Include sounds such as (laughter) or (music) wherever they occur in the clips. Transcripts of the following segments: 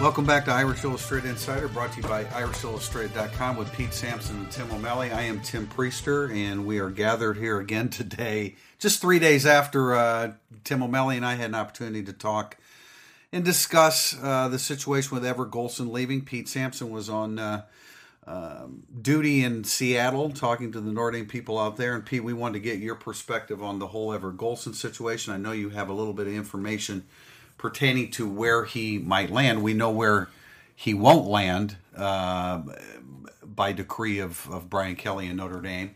Welcome back to Irish Illustrated Insider, brought to you by IrishIllustrated.com with Pete Sampson and Tim O'Malley. I am Tim Prister, and we are gathered here again today, just three days after uh, Tim O'Malley and I had an opportunity to talk and discuss uh, the situation with Everett Golson leaving. Pete Sampson was on uh, um, duty in Seattle talking to the Notre Dame people out there. And Pete, we wanted to get your perspective on the whole Everett Golson situation. I know you have a little bit of information pertaining to where he might land. We know where he won't land uh, by decree of, of Brian Kelly and Notre Dame.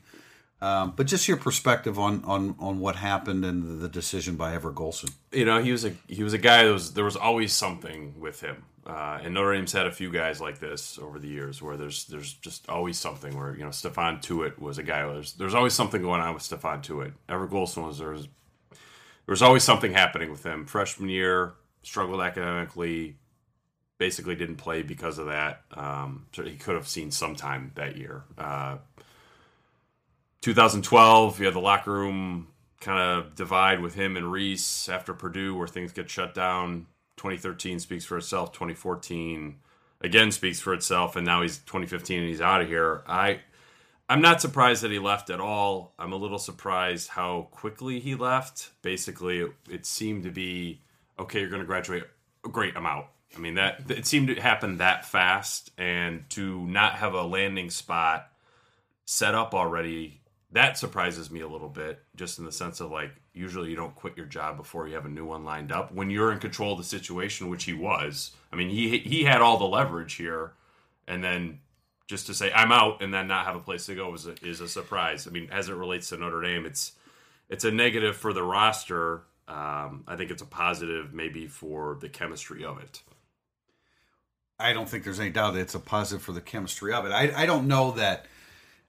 Um, but just your perspective on, on, on what happened and the decision by Everett Golson. You know, he was a he was a guy that was there was always something with him, uh, and Notre Dame's had a few guys like this over the years where there's there's just always something. Where you know, Stephon Tuitt was a guy. There's there's always something going on with Stephon Tuitt. Everett Golson was there was there was always something happening with him. Freshman year, struggled academically, basically didn't play because of that. Um, so he could have seen some time that year. Uh, 2012, you had the locker room kind of divide with him and Rees after Purdue, where things get shut down. 2013 speaks for itself. 2014 again speaks for itself, and now he's 2015 and he's out of here. I I'm not surprised that he left at all. I'm a little surprised how quickly he left. Basically, it, it seemed to be okay. You're going to graduate. Great, I'm out. I mean that it seemed to happen that fast, and to not have a landing spot set up already that surprises me a little bit, just in the sense of like usually you don't quit your job before you have a new one lined up. When you're in control of the situation, which he was, I mean he he had all the leverage here, and then just to say I'm out and then not have a place to go is a, is a surprise. I mean, as it relates to Notre Dame, it's it's a negative for the roster. Um, I think it's a positive maybe for the chemistry of it. I don't think there's any doubt that it's a positive for the chemistry of it. I, I don't know that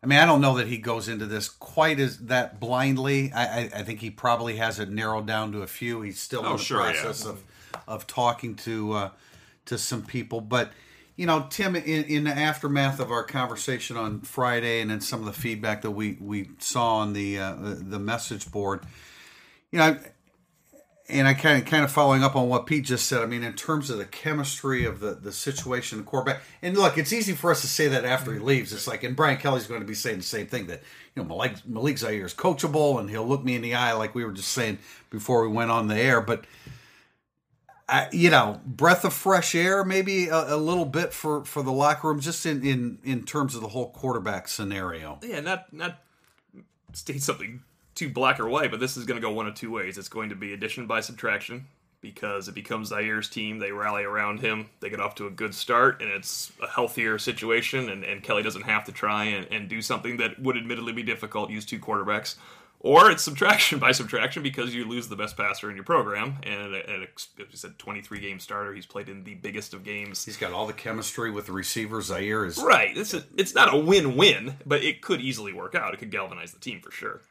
I mean, I don't know that he goes into this quite as that blindly. I, I, I think he probably has it narrowed down to a few. He's still oh, in the sure, process yeah. of of talking to uh, to some people. But you know, Tim, in, in the aftermath of our conversation on Friday, and then some of the feedback that we we saw on the uh, the message board, you know, and I kind of kind of following up on what Pete just said. I mean, in terms of the chemistry of the the situation, the quarterback. And look, it's easy for us to say that after he leaves. It's like, and Brian Kelly's going to be saying the same thing that you know Malik, Malik Zaire is coachable, and he'll look me in the eye like we were just saying before we went on the air. But I, you know, breath of fresh air, maybe a, a, little bit for for the locker room, just in in in terms of the whole quarterback scenario. Yeah, not not state something too black or white, but this is going to go one of two ways. It's going to be addition by subtraction because it becomes Zaire's team. They rally around him. They get off to a good start, and it's a healthier situation. And, and Kelly doesn't have to try and, and do something that would admittedly be difficult. Use two quarterbacks. Or it's subtraction (laughs) by subtraction because you lose the best passer in your program. And at, as you said, 23 game starter, he's played in the biggest of games. He's got all the chemistry with the receiver. Zaire is right. It's a, it's not a win win, but it could easily work out. It could galvanize the team for sure.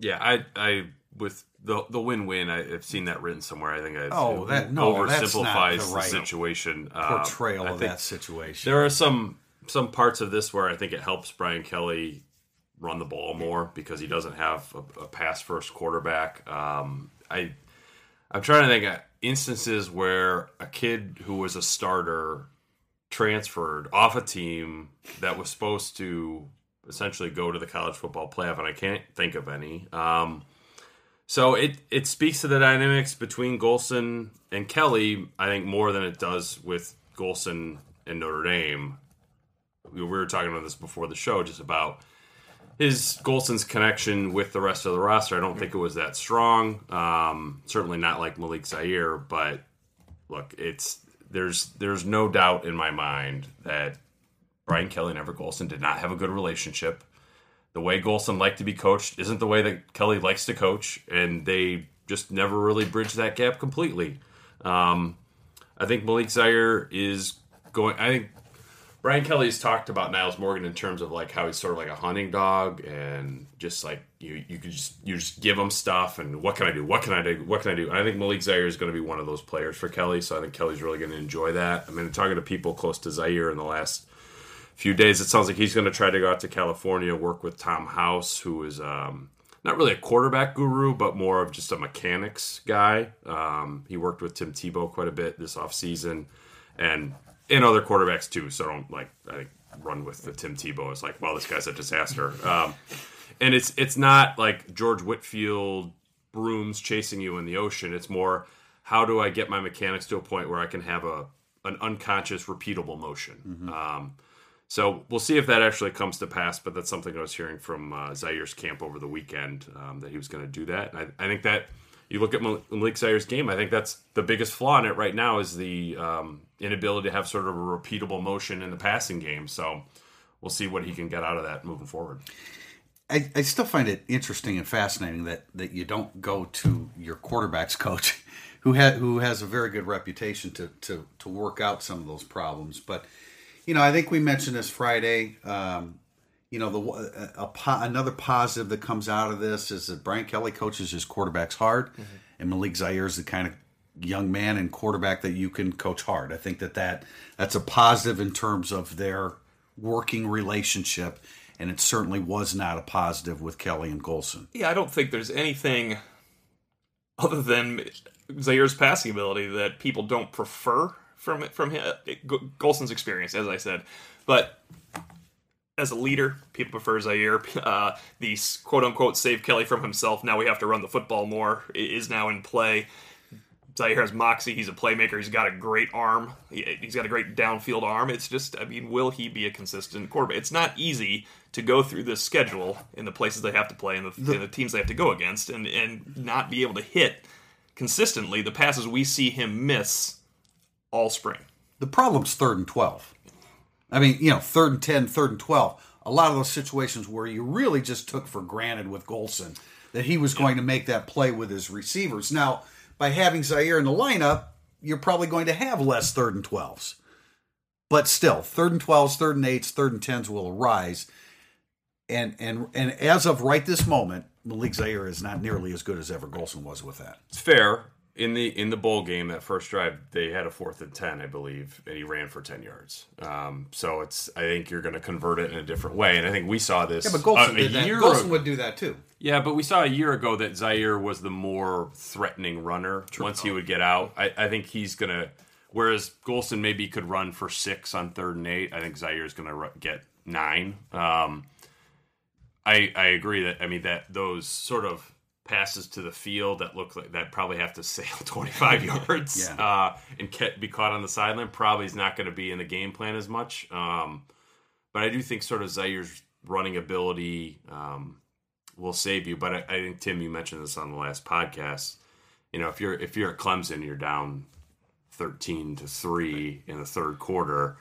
Yeah, I I with the the win win. I've seen that written somewhere. I think I oh that no oversimplifies that's not the, right situation. Portrayal um, of that situation. There are some some parts of this where I think it helps Brian Kelly run the ball more because he doesn't have a, a pass first quarterback. Um, I I'm trying to think of instances where a kid who was a starter transferred off a team that was supposed to essentially go to the college football playoff, and I can't think of any. Um, so it it speaks to the dynamics between Golson and Kelly, I think, more than it does with Golson and Notre Dame. We were talking about this before the show, just about his Golson's connection with the rest of the roster. I don't think it was that strong. Um, certainly not like Malik Zaire, but look, it's there's there's no doubt in my mind that Brian Kelly and Everett Golson did not have a good relationship. the way Golson liked to be coached isn't the way that Kelly likes to coach, and they just never really bridged that gap completely. Um, I think Malik Zaire is going. I think Brian Kelly's talked about Nyles Morgan in terms of like how he's sort of like a hunting dog and just like you you can just you just give him stuff and what can I do? What can I do? What can I do? And I think Malik Zaire is going to be one of those players for Kelly, so I think Kelly's really going to enjoy that. I mean, talking to people close to Zaire in the last few days, it sounds like he's going to try to go out to California, work with Tom House, who is um, not really a quarterback guru, but more of just a mechanics guy. Um, he worked with Tim Tebow quite a bit this offseason. And and other quarterbacks too. So don't like I think run with the Tim Tebow. It's like, well, this guy's a disaster. Um, and it's it's not like George Whitfield brooms chasing you in the ocean. It's more how do I get my mechanics to a point where I can have a an unconscious, repeatable motion. Mm-hmm. Um, so we'll see if that actually comes to pass. But that's something I was hearing from uh, Zaire's camp over the weekend um, that he was going to do that. And I, I think that you look at Malik Zaire's game, I think that's the biggest flaw in it right now is the um, inability to have sort of a repeatable motion in the passing game. So we'll see what he can get out of that moving forward. I, I still find it interesting and fascinating that, that you don't go to your quarterbacks (laughs) coach, who ha- who has a very good reputation to, to to work out some of those problems. But you know, I think we mentioned this Friday. Um, you know, the a, a, another positive that comes out of this is that Brian Kelly coaches his quarterbacks hard, mm-hmm. and Malik Zaire is the kind of young man and quarterback that you can coach hard. I think that, that that's a positive in terms of their working relationship, and it certainly was not a positive with Kelly and Golson. Yeah, I don't think there's anything other than Zaire's passing ability that people don't prefer from from him, Golson's experience, as I said, but as a leader, people prefer Zaire. (laughs) Uh, the quote unquote save Kelly from himself. Now we have to run the football more is now in play. Zaire has moxie. He's a playmaker. He's got a great arm. He's got a great downfield arm. It's just, I mean, will he be a consistent quarterback? It's not easy to go through this schedule in the places they have to play and the, the, the teams they have to go against and, and not be able to hit consistently the passes we see him miss all spring. The problem's third and 12. I mean, you know, third and 10, third and 12. A lot of those situations where you really just took for granted with Golson that he was yeah. going to make that play with his receivers. Now, by having Zaire in the lineup, you're probably going to have less third and 12s. But still, third and 12s, third and 8s, third and 10s will arise. And and and as of right this moment, Malik Zaire is not nearly as good as Everett Golson was with that. It's fair in the in the bowl game that first drive they had a fourth and 10 i believe and he ran for 10 yards. Um, so it's i think you're going to convert it in a different way. And i think we saw this yeah but golson, uh, did that. golson would do that too. Yeah but we saw a year ago that zaire was the more threatening runner True. once he would get out. I, I think he's going to whereas golson maybe could run for six on third and eight i think zaire is going to get nine. Um, I, I agree that I mean that those sort of passes to the field that look like that probably have to (laughs) sail 25 (laughs) yards yeah. uh, and get, be caught on the sideline probably is not going to be in the game plan as much. Um, but I do think sort of Zaire's running ability um, will save you. But I, I, think Tim, you mentioned this on the last podcast. You know, if you're if you're at Clemson, you're down 13 to three in the third quarter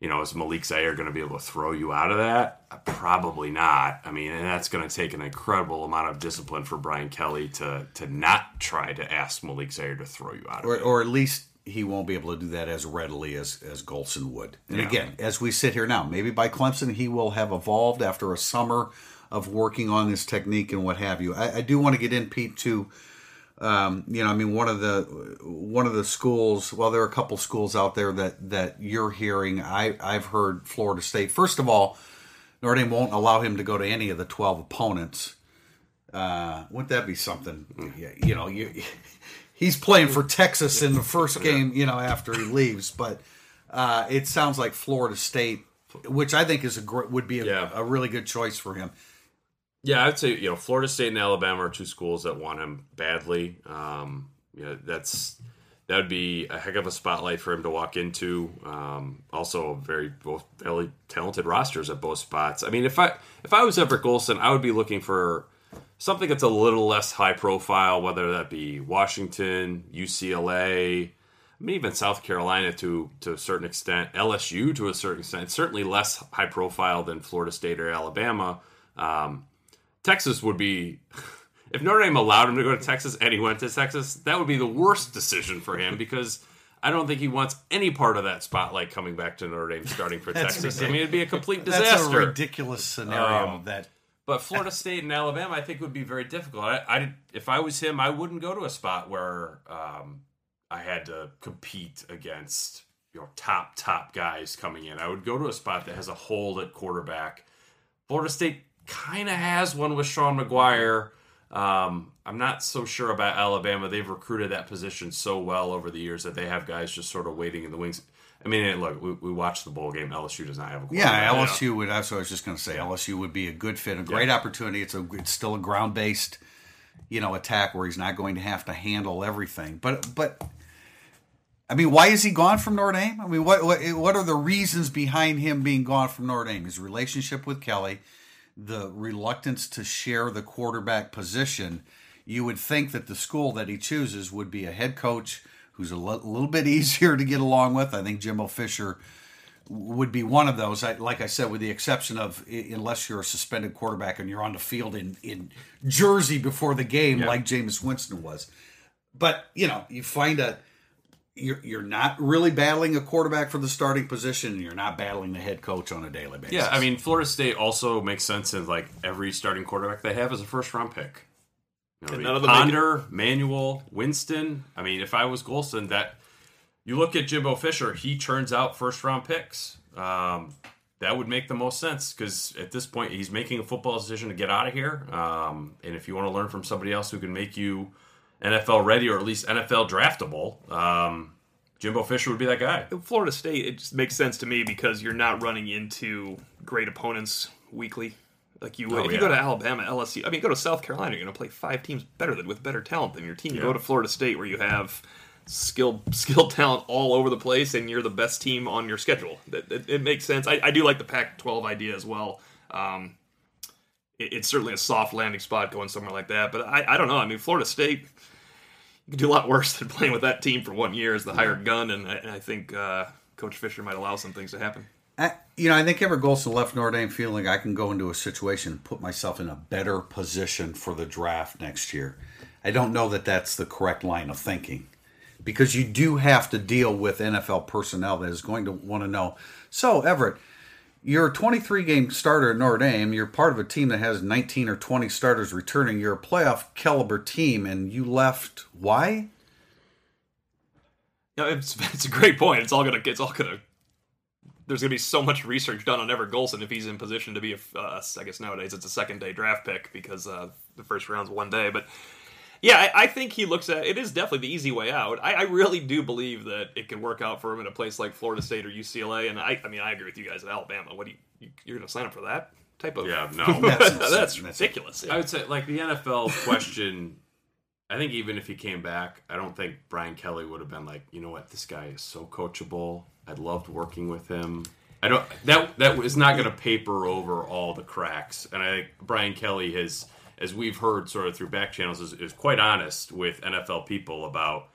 you know, is Malik Zaire going to be able to throw you out of that? Probably not. I mean, and that's going to take an incredible amount of discipline for Brian Kelly to to not try to ask Malik Zaire to throw you out of or. Or at least he won't be able to do that as readily as as Golson would. And yeah. again, as we sit here now, maybe by Clemson he will have evolved after a summer of working on this technique and what have you. I, I do want to get in, Pete, to um, you know, I mean, one of the one of the schools. Well, there are a couple schools out there that that you're hearing. I I've heard Florida State. First of all, Notre Dame won't allow him to go to any of the twelve opponents. Uh, wouldn't that be something? You know, you, (laughs) he's playing for Texas in the first game. You know, after he leaves, but uh, it sounds like Florida State, which I think is a great would be a, yeah. a really good choice for him. Yeah, I'd say you know Florida State and Alabama are two schools that want him badly. Um, you know, that's that would be a heck of a spotlight for him to walk into. Um, also, very both very talented rosters at both spots. I mean, if I if I was Everett Golson, I would be looking for something that's a little less high profile, whether that be Washington, UCLA, I mean, even South Carolina to to a certain extent, LSU to a certain extent. certainly less high profile than Florida State or Alabama Um, Texas would be (laughs) if Notre Dame allowed him to go to Texas and he went to Texas, that would be the worst decision for him because I don't think he wants any part of that spotlight coming back to Notre Dame starting for (laughs) Texas. ridiculous. I mean, it'd be a complete disaster. (laughs) That's a ridiculous scenario. Um, that But Florida State and Alabama, I think, would be very difficult. I, I if I was him, I wouldn't go to a spot where um, I had to compete against you know top top guys coming in. I would go to a spot that has a hold at quarterback. Florida State kind of has one with Sean Maguire. Um, I'm not so sure about Alabama. They've recruited that position so well over the years that they have guys just sort of waiting in the wings. I mean, look, we, we watched the bowl game. LSU does not have a yeah. LSU would. That's what I was just going to say. LSU would be a good fit, a great opportunity. It's a it's still a ground based, you know, attack where he's not going to have to handle everything. But but. I mean, why is he gone from Notre Dame? I mean, what, what what are the reasons behind him being gone from Notre Dame? His relationship with Kelly, the reluctance to share the quarterback position. You would think that the school that he chooses would be a head coach who's a little bit (laughs) easier to get along with. I think Jimbo Fisher would be one of those. I, like I said, with the exception of unless you're a suspended quarterback and you're on the field in, in Jersey before the game, like Jameis Winston was. But you know, you find a you're you're not really battling a quarterback for the starting position, and you're not battling the head coach on a daily basis. Yeah, I mean, Florida State also makes sense in like every starting quarterback they have is a first round pick. You know, And I mean, none of them make Manuel, Winston. I mean, if I was Golson, that you look at Jimbo Fisher, he turns out first round picks. Um, that would make the most sense because at this point he's making a football decision to get out of here. Um, and if you want to learn from somebody else who can make you NFL ready or at least NFL draftable, um, Jimbo Fisher would be that guy. Florida State, it just makes sense to me because you're not running into great opponents weekly. Like you would Oh, if you yeah. go to Alabama, LSU. I mean, go to South Carolina. You're going to play five teams better than with better talent than your team. You Yeah. go to Florida State where you have skilled skilled (laughs) talent all over the place, and you're the best team on your schedule. It, it, it makes sense. I, I do like the Pac-12 idea as well. Um, it- it's certainly a soft landing spot going somewhere like that. But I, I don't know. I mean, Florida State, you could do a lot (laughs) worse than playing with that team for one year as the hired gun, and I, and I think uh, Coach Fisher might allow some things to happen. I, you know, I think Everett Golson left Notre Dame feeling I can go into a situation and put myself in a better position for the draft next year. I don't know that that's the correct line of thinking because you do have to deal with NFL personnel that is going to want to know. So, Everett, you're a 23 game starter at Notre Dame. You're part of a team that has 19 or 20 starters returning. You're a playoff caliber team, and you left. Why? No, it's (laughs) it's a great point. It's all gonna it's all gonna. There's gonna be so much research done on Everett Golson if he's in position to be a. Uh, I guess nowadays it's a second day draft pick because uh, the first round's one day. But yeah, I, I think he looks at it is definitely the easy way out. I, I really do believe that it can work out for him in a place like Florida State or UCLA. And I I mean I agree with you guys at Alabama. What do you, you you're gonna sign up for that type of? Yeah, (laughs) no. That's that's, insane. That's- ridiculous. I would say, like the NFL (laughs) question. I think even if he came back, I don't think Brian Kelly would have been like, you know what, this guy is so coachable. I loved working with him. I don't that that is not going to paper over all the cracks. And I think Brian Kelly has, as we've heard sort of through back channels, is, is quite honest with NFL people about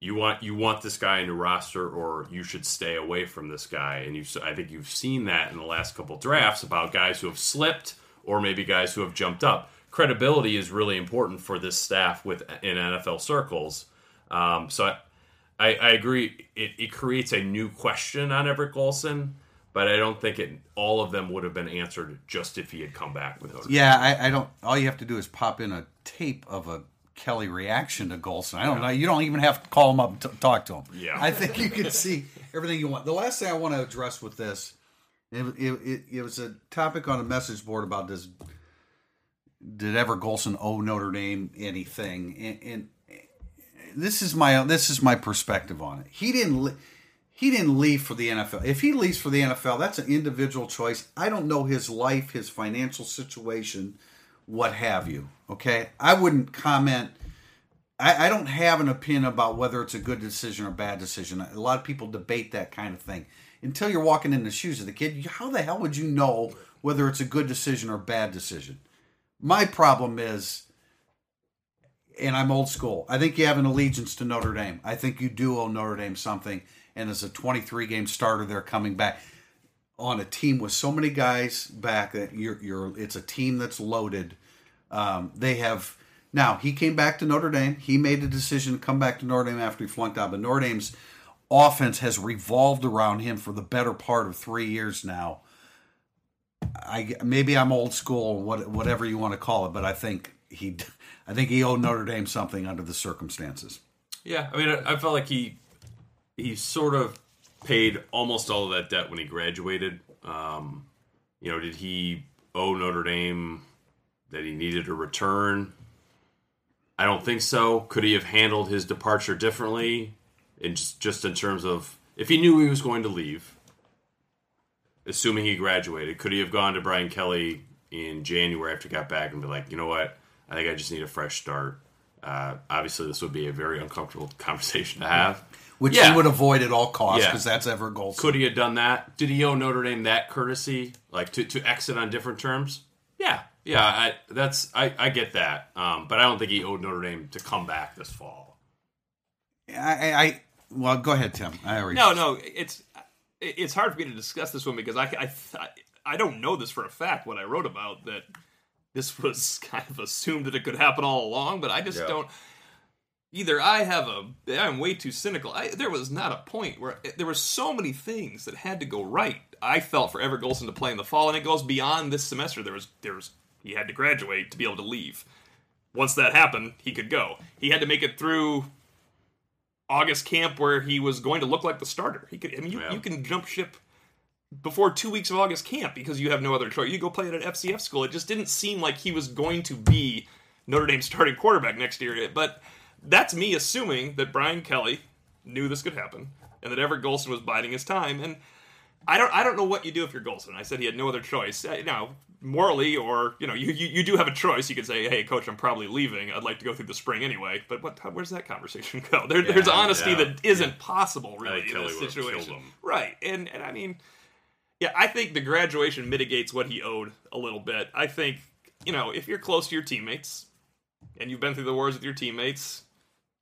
you want you want this guy in your roster or you should stay away from this guy. And you I think you've seen that in the last couple drafts about guys who have slipped or maybe guys who have jumped up. Credibility is really important for this staff with in NFL circles. Um, so I, I, I agree it, it creates a new question on Everett Golson but I don't think it all of them would have been answered just if he had come back with Notre Yeah, I, I don't. All you have to do is pop in a tape of a Kelly reaction to Golson. I don't know. You don't even have to call him up and t- talk to him. Yeah. I think you can see everything you want. The last thing I want to address with this, it, it, it, it was a topic on a message board about this. Did Everett Golson owe Notre Dame anything? And, and this is my this is my perspective on it. He didn't. li- he didn't leave for the NFL. If he leaves for the NFL, that's an individual choice. I don't know his life, his financial situation, what have you. Okay, I wouldn't comment. I, I don't have an opinion about whether it's a good decision or bad decision. A lot of people debate that kind of thing. Until you're walking in the shoes of the kid, how the hell would you know whether it's a good decision or bad decision? My problem is and I'm old school. I think you have an allegiance to Notre Dame. I think you do owe Notre Dame something. And as a 23 game starter, they're coming back. on a team with so many guys back that you're you're it's a team that's loaded. Um, they have now he came back to Notre Dame. He made a decision to come back to Notre Dame after he flunked out. But Notre Dame's offense has revolved around him for the better part of three years now. I maybe I'm old school, what whatever you want to call it, but I think he, I think he owed Notre Dame something under the circumstances. Yeah, I mean, I, I felt like he he sort of paid almost all of that debt when he graduated. Um, you know, did he owe Notre Dame that he needed a return? I don't think so. Could he have handled his departure differently? In just, just in terms of if he knew he was going to leave, assuming he graduated, could he have gone to Brian Kelly in January after he got back and be like, you know what, I think I just need a fresh start. Uh, obviously, this would be a very uncomfortable (laughs) conversation to have. Which Yeah. he would avoid at all costs Yeah. because that's Everett Golson. Could he have done that? Did he owe Notre Dame that courtesy, like to, to exit on different terms? Yeah, yeah. I, that's I, I get that, um, but I don't think he owed Notre Dame to come back this fall. I, I, I well, go ahead, Tim. I already No, no, it's it's hard for me to discuss this one because I I I don't know this for a fact. What I wrote about that this was kind of assumed that it could happen all along, but I just Yeah. don't. Either I have a I'm way too cynical. I, there was not a point where eh, there were so many things that had to go right. I felt for Everett Golson to play in the fall, and it goes beyond this semester. There was there was he had to graduate to be able to leave. Once that happened, he could go. He had to make it through August camp where he was going to look like the starter. He could. I mean, you, Yeah. you can jump ship before two weeks of August camp because you have no other choice. You go play at an FCS school. It just didn't seem like he was going to be Notre Dame's starting quarterback next year. But that's me assuming that Brian Kelly knew this could happen and that Everett Golson was biding his time. And I don't I don't know what you do if you're Golson. I said he had no other choice. Uh, You know, morally or you know, you, you you do have a choice. You could say, "Hey, coach, I'm probably leaving. I'd like to go through the spring anyway." But what how, where's that conversation (laughs) go? There, there's honesty yeah, that isn't possible really in this situation. Right. And and I mean, yeah, I think the graduation mitigates what he owed a little bit. I think, you know, if you're close to your teammates and you've been through the wars with your teammates,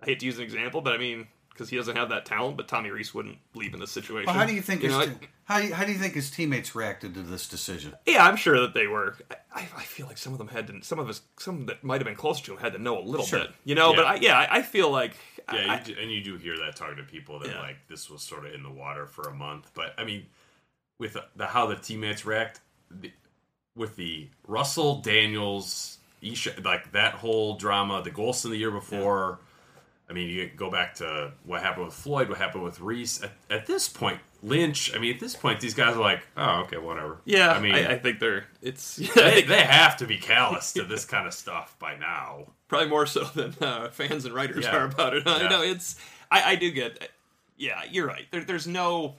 I hate to use an example, but I mean, because he doesn't have that talent, but Tommy Rees wouldn't leave in this situation. Well, how do you think his know, te- how, do you- how do you think his teammates reacted to this decision? yeah, I'm sure that they were. I, I feel like some of them had to. Some of us, some that might have been close to him, had to know a little Sure. bit. You know, but Yeah. I, yeah, I, I feel like. Yeah, I, you do, and you do hear that talking to people that Yeah. like this was sort of in the water for a month. But I mean, with the how the teammates react, the, with the Russell Daniels, Isha, like that whole drama, the Golson the year before. I mean, you go back to what happened with Floyd, what happened with Rees. At, at this point, Lynch. I mean, at this point, these guys are like, oh, okay, whatever. yeah, I mean, I, I think they're. It's. (laughs) They, they have to be callous to this kind of stuff by now. probably more so (laughs) than uh, fans and writers Yeah. are about it. I Yeah. know it's. I, I do get. Yeah, you're right. There, there's no.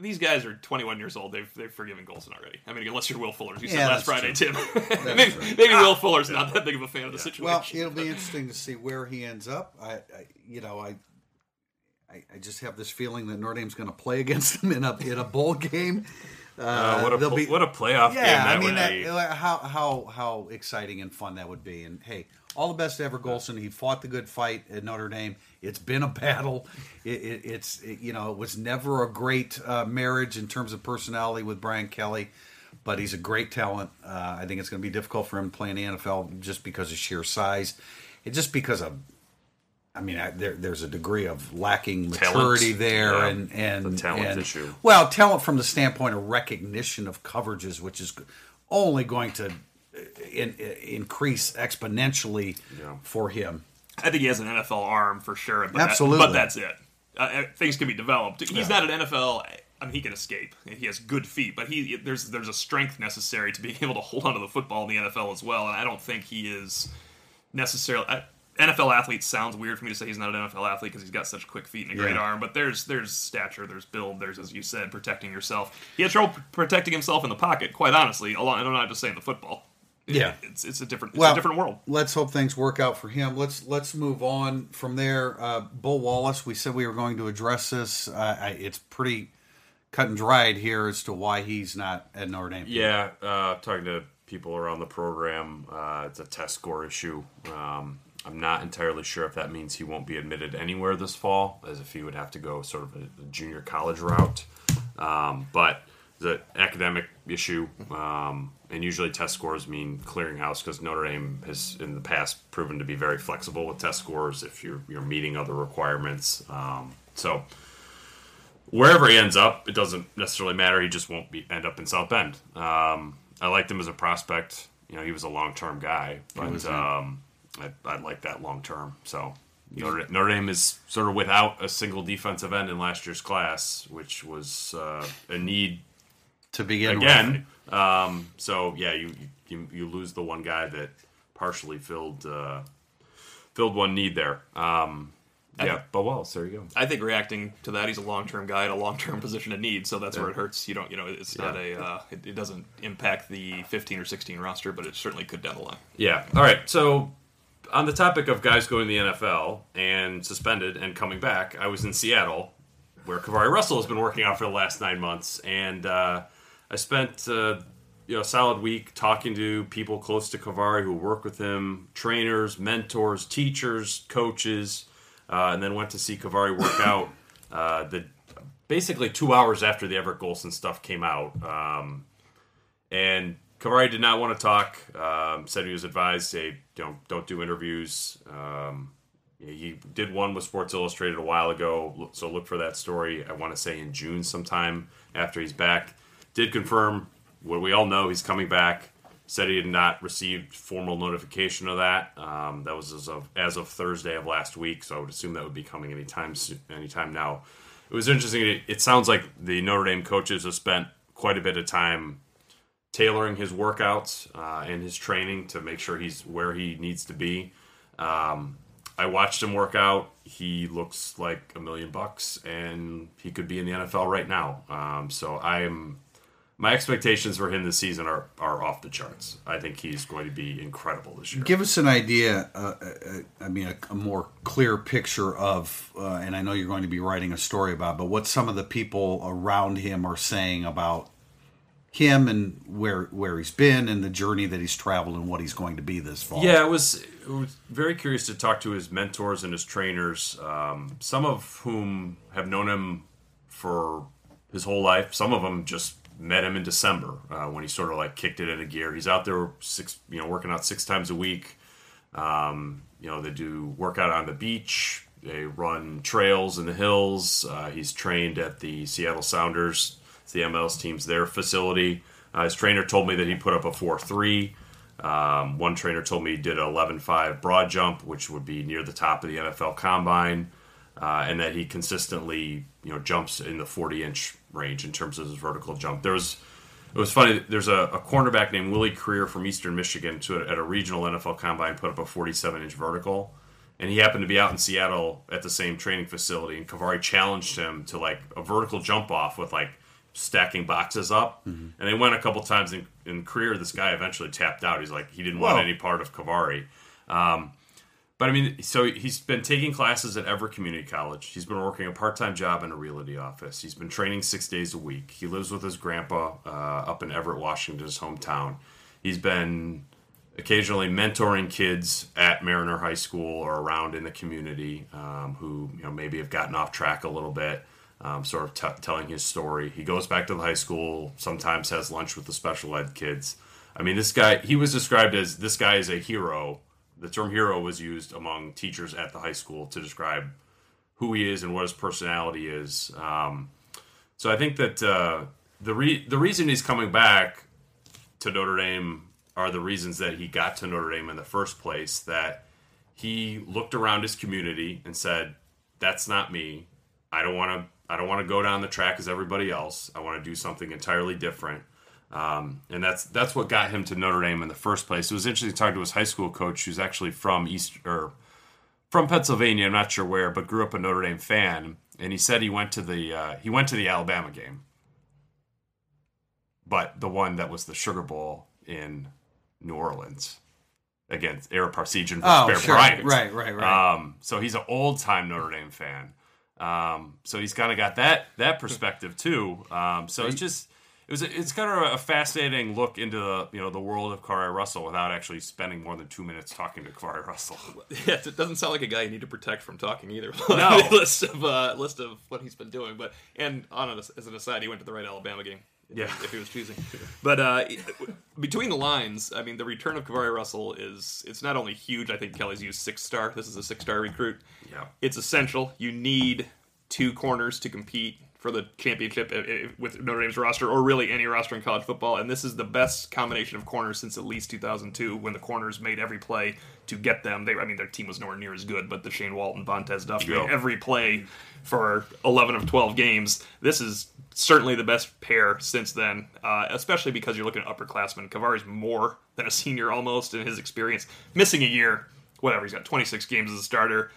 These guys are 21 years old. They've they've forgiven Golson already. I mean, unless you're Will Fuller, you Yeah, said last Friday, Tim. (laughs) maybe true. maybe Will Fuller's not that big of a fan of the situation. Well, it'll be interesting to see where he ends up. I, I you know, I, I, I just have this feeling that Notre Dame's going to play (laughs) against him in a in a bowl game. Uh, what a be- what a playoff game Yeah, that I mean, would that, be. uh, how how how exciting and fun that would be. And hey, all the best to Everett Golson. He fought the good fight at Notre Dame. It's been a (laughs) battle. It, it, it's it, you know it was never a great uh, marriage in terms of personality with Brian Kelly, but he's a great talent. Uh, I think it's going to be difficult for him to play in the NFL just because of sheer size, and just because of. I mean, I, there, there's a degree of lacking Talent. maturity there, Yeah, and and the talent and- issue. well, talent from the standpoint of recognition of coverages, which is only going to uh, in, increase exponentially Yeah. for him. I think he has an NFL arm for sure. But that- Absolutely. but that's it. Uh, Uh, things can be developed. He's not an NFL. I mean, he can escape. He has good feet, but he there's there's a strength necessary to being (laughs) able to hold onto the football in the NFL as well. And I don't think he is necessarily. I, NFL athlete sounds weird for me to say he's not an NFL athlete because he's got such quick feet and a great arm. But there's there's stature, there's build, there's as you said, protecting yourself. He has trouble protecting himself in the pocket. Quite honestly, along, and I'm not just saying the football. It- Yeah. it's it's a different it's Well, a different world. Let's hope things work out for him. Let's let's move on from there. Uh, Bo Wallace. We said we were going to address this. Uh, I, it's pretty cut and dried here as to why he's not at Notre Dame. Yeah, uh, talking to people around the program, uh, it's a test score issue. Um, I'm not entirely sure if that means he won't be admitted anywhere this fall, as if he would have to go sort of a, a junior college route. Um, but the academic issue, um, and usually test scores mean clearinghouse because Notre Dame has in the past proven to be very flexible with test scores if you're you're meeting other requirements. Um, so wherever he ends up, it doesn't necessarily matter. He just won't be end up in South Bend. Um, I liked him as a prospect. You know, he was a long term guy, but um, I, I like that long term. So Notre, Notre Dame is sort of without a single defensive end in last year's class, which was uh, a need to begin again. Um, so yeah, you, you you lose the one guy that partially filled uh, filled one need there. Um, yeah, but well, there you go. I think reacting to that, he's a long-term guy at a long-term (laughs) position of need, so that's where it hurts. You don't, you know, it's not a, uh, it, it doesn't impact the 15 or 16 roster, but it certainly could down the line. Yeah. All right. So on the topic of guys going to the NFL and suspended and coming back, I was in Seattle, where KeiVarae Russell has been working out for the last nine months, and uh, I spent uh, you know a solid week talking to people close to KeiVarae who work with him, trainers, mentors, teachers, coaches, uh, and then went to see KeiVarae work (coughs) out. Uh, the basically two hours after the Everett Golson stuff came out, um, and KeiVarae did not want to talk. Um, said he was advised, "Hey, don't don't do interviews." Um, he did one with Sports Illustrated a while ago, so look for that story. I want to say in June, sometime after he's back. Did confirm what we all know he's coming back. Said he had not received formal notification of that. Um, that was as of as of Thursday of last week, so I would assume that would be coming anytime anytime now. It was interesting. It, it sounds like the Notre Dame coaches have spent quite a bit of time tailoring his workouts uh, and his training to make sure he's where he needs to be. Um, I watched him work out. He looks like a million bucks, and he could be in the NFL right now. Um, so I am. My expectations for him this season are, are off the charts. I think he's going to be incredible this year. Give us an idea. Uh, uh, I mean, a, a, more clear picture of, uh, and I know you're going to be writing a story about, but what some of the people around him are saying about him and where where he's been and the journey that he's traveled and what he's going to be this fall. Yeah, it was, it was very curious to talk to his mentors and his trainers, um, some of whom have known him for his whole life. Some of them just met him in December uh, when he sort of like kicked it into gear. He's out there six, you know, working out six times a week. Um, you know, they do workout on the beach. They run trails in the hills. Uh, he's trained at the Seattle Sounders the MLS team's their facility. Uh, his trainer told me that he put up a 4 3. Um, one trainer told me he did an 11 5 broad jump, which would be near the top of the NFL combine, uh, and that he consistently you know jumps in the 40 inch range in terms of his vertical jump. There was it was funny. There's a, a cornerback named Willie Creer from Eastern Michigan to at a regional NFL combine put up a 47 inch vertical, and he happened to be out in Seattle at the same training facility. And KeiVarae challenged him to like a vertical jump off with like stacking boxes up. Mm-hmm. And they went a couple times in, in career. This guy eventually tapped out. He's like, he didn't Whoa. want any part of KeiVarae. Um, but I mean, so he's been taking classes at Everett Community College. He's been working a part time job in a realty office. He's been training six days a week. He lives with his grandpa uh, up in Everett, Washington, his hometown. He's been occasionally mentoring kids at Mariner High School or around in the community um, who you know maybe have gotten off track a little bit um, sort of t- telling his story. He goes back to the high school, sometimes has lunch with the special ed kids. I mean, this guy, he was described as this guy is a hero. The term hero was used among teachers at the high school to describe who he is and what his personality is. Um, so I think that uh, the re- the reason he's coming back to Notre Dame are the reasons that he got to Notre Dame in the first place. That he looked around his community and said, "That's not me. I don't want to I don't want to go down the track as everybody else. I want to do something entirely different. Um, and that's that's what got him to Notre Dame in the first place. It was interesting to talk to his high school coach, who's actually from East or from Pennsylvania. I'm not sure where, but grew up a Notre Dame fan. And he said he went to the uh, he went to the Alabama game, but the one that was the Sugar Bowl in New Orleans against Ara Parseghian versus oh, Bear sure. Bryant. Right, right, right. Um, so he's an old time Notre Dame fan. Um, so he's kind of got that that perspective too. Um, so it's just it was it's kind of a fascinating look into the you know the world of KeiVarae Russell without actually spending more than two minutes talking to KeiVarae Russell. (laughs) Yeah, it doesn't sound like a guy you need to protect from talking either. (laughs) No list of uh, list of what he's been doing, but and on a, as an aside, he went to the right Alabama game. Yeah. if he was choosing. (laughs) But uh, between the lines, I mean, the return of KeiVarae Russell is it's not only huge. I think Kelly's used six star. This is a six star recruit. Yeah. It's essential. You need two corners to compete for the championship i- i- with Notre Dame's roster, or really any roster in college football. And this is the best combination of corners since at least 2002, when the corners made every play to get them. They, I mean, their team was nowhere near as good, but the Shane Walton, Vontez Duff Yeah. made every play for 11 of 12 games. This is certainly the best pair since then, uh, especially because you're looking at upperclassmen. KeiVarae's more than a senior almost in his experience. Missing a year, whatever, he's got 26 games as a starter.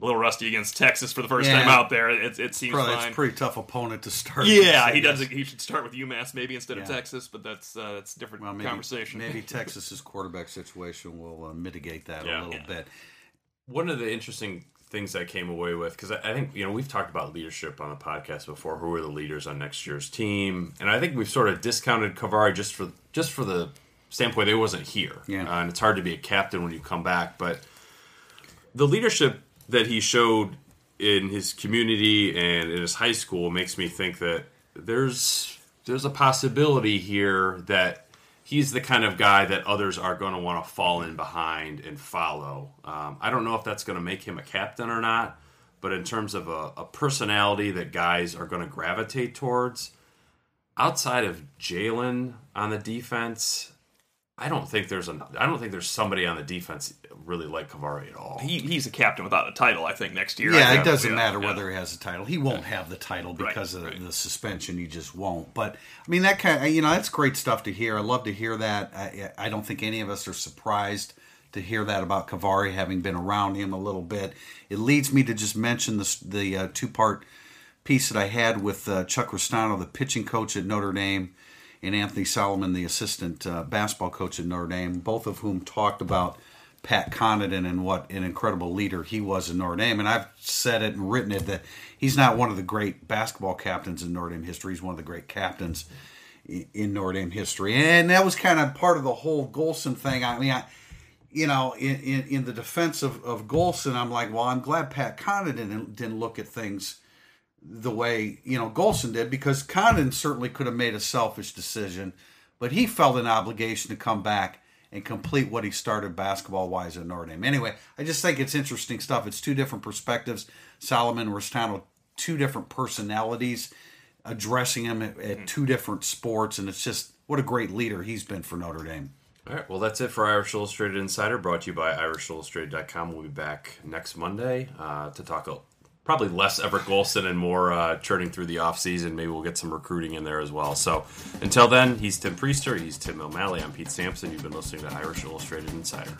A little rusty against Texas for the first Yeah. time out there. It, it seems Probably fine. it's a pretty tough opponent to start. Yeah, with, he does. He should start with UMass maybe instead of Texas, but that's uh, that's a different Well, maybe, conversation. Maybe (laughs) Texas's quarterback situation will uh, mitigate that Yeah. a little Yeah. bit. one of the interesting things I came away with because I, I think you know we've talked about leadership on the podcast before. Who are the leaders on next year's team? And I think we've sort of discounted KeiVarae just for just for the standpoint they wasn't here. Yeah. Uh, and it's hard to be a captain when you come back, but the leadership that he showed in his community and in his high school makes me think that there's there's a possibility here that he's the kind of guy that others are going to want to fall in behind and follow. Um, I don't know if that's going to make him a captain or not, but in terms of a, a personality that guys are going to gravitate towards, outside of Jaylon on the defense, I don't think there's a I don't think there's somebody on the defense really like KeiVarae at all. he, he's a captain without a title. I think next year. Yeah, it doesn't Yeah, matter yeah. whether he has a title. He won't have the title Right, because of right. the suspension. He just won't. But I mean, that kind of you know that's great stuff to hear. I love to hear that. I, I don't think any of us are surprised to hear that about KeiVarae, having been around him a little bit. It leads me to just mention the the uh, two part piece that I had with uh, Chuck Ristano, the pitching coach at Notre Dame, and Anthony Solomon, the assistant uh, basketball coach at Notre Dame, both of whom talked about Pat Connaughton and what an incredible leader he was in Notre Dame. And I've said it and written it that he's not one of the great basketball captains in Notre Dame history. He's one of the great captains in Notre Dame history. And that was kind of part of the whole Golson thing. I mean, I, you know, in, in, in the defense of, of Golson, I'm like, well, I'm glad Pat Connaughton didn't, didn't look at things the way you know Golson did because Connaughton certainly could have made a selfish decision, but he felt an obligation to come back and complete what he started basketball wise at Notre Dame. Anyway, I just think it's interesting stuff. It's two different perspectives. Solomon and Ristano, two different personalities addressing him at, at two different sports, and it's just what a great leader he's been for Notre Dame. All right, well, that's it for Irish Illustrated Insider, brought to you by IrishIllustrated.com. We'll be back next Monday uh, to talk probably less Everett Golson and more uh, churning through the offseason. Maybe we'll get some recruiting in there as well. So until then, he's Tim Prister, he's Tim O'Malley, I'm Pete Sampson. You've been listening to Irish Illustrated Insider.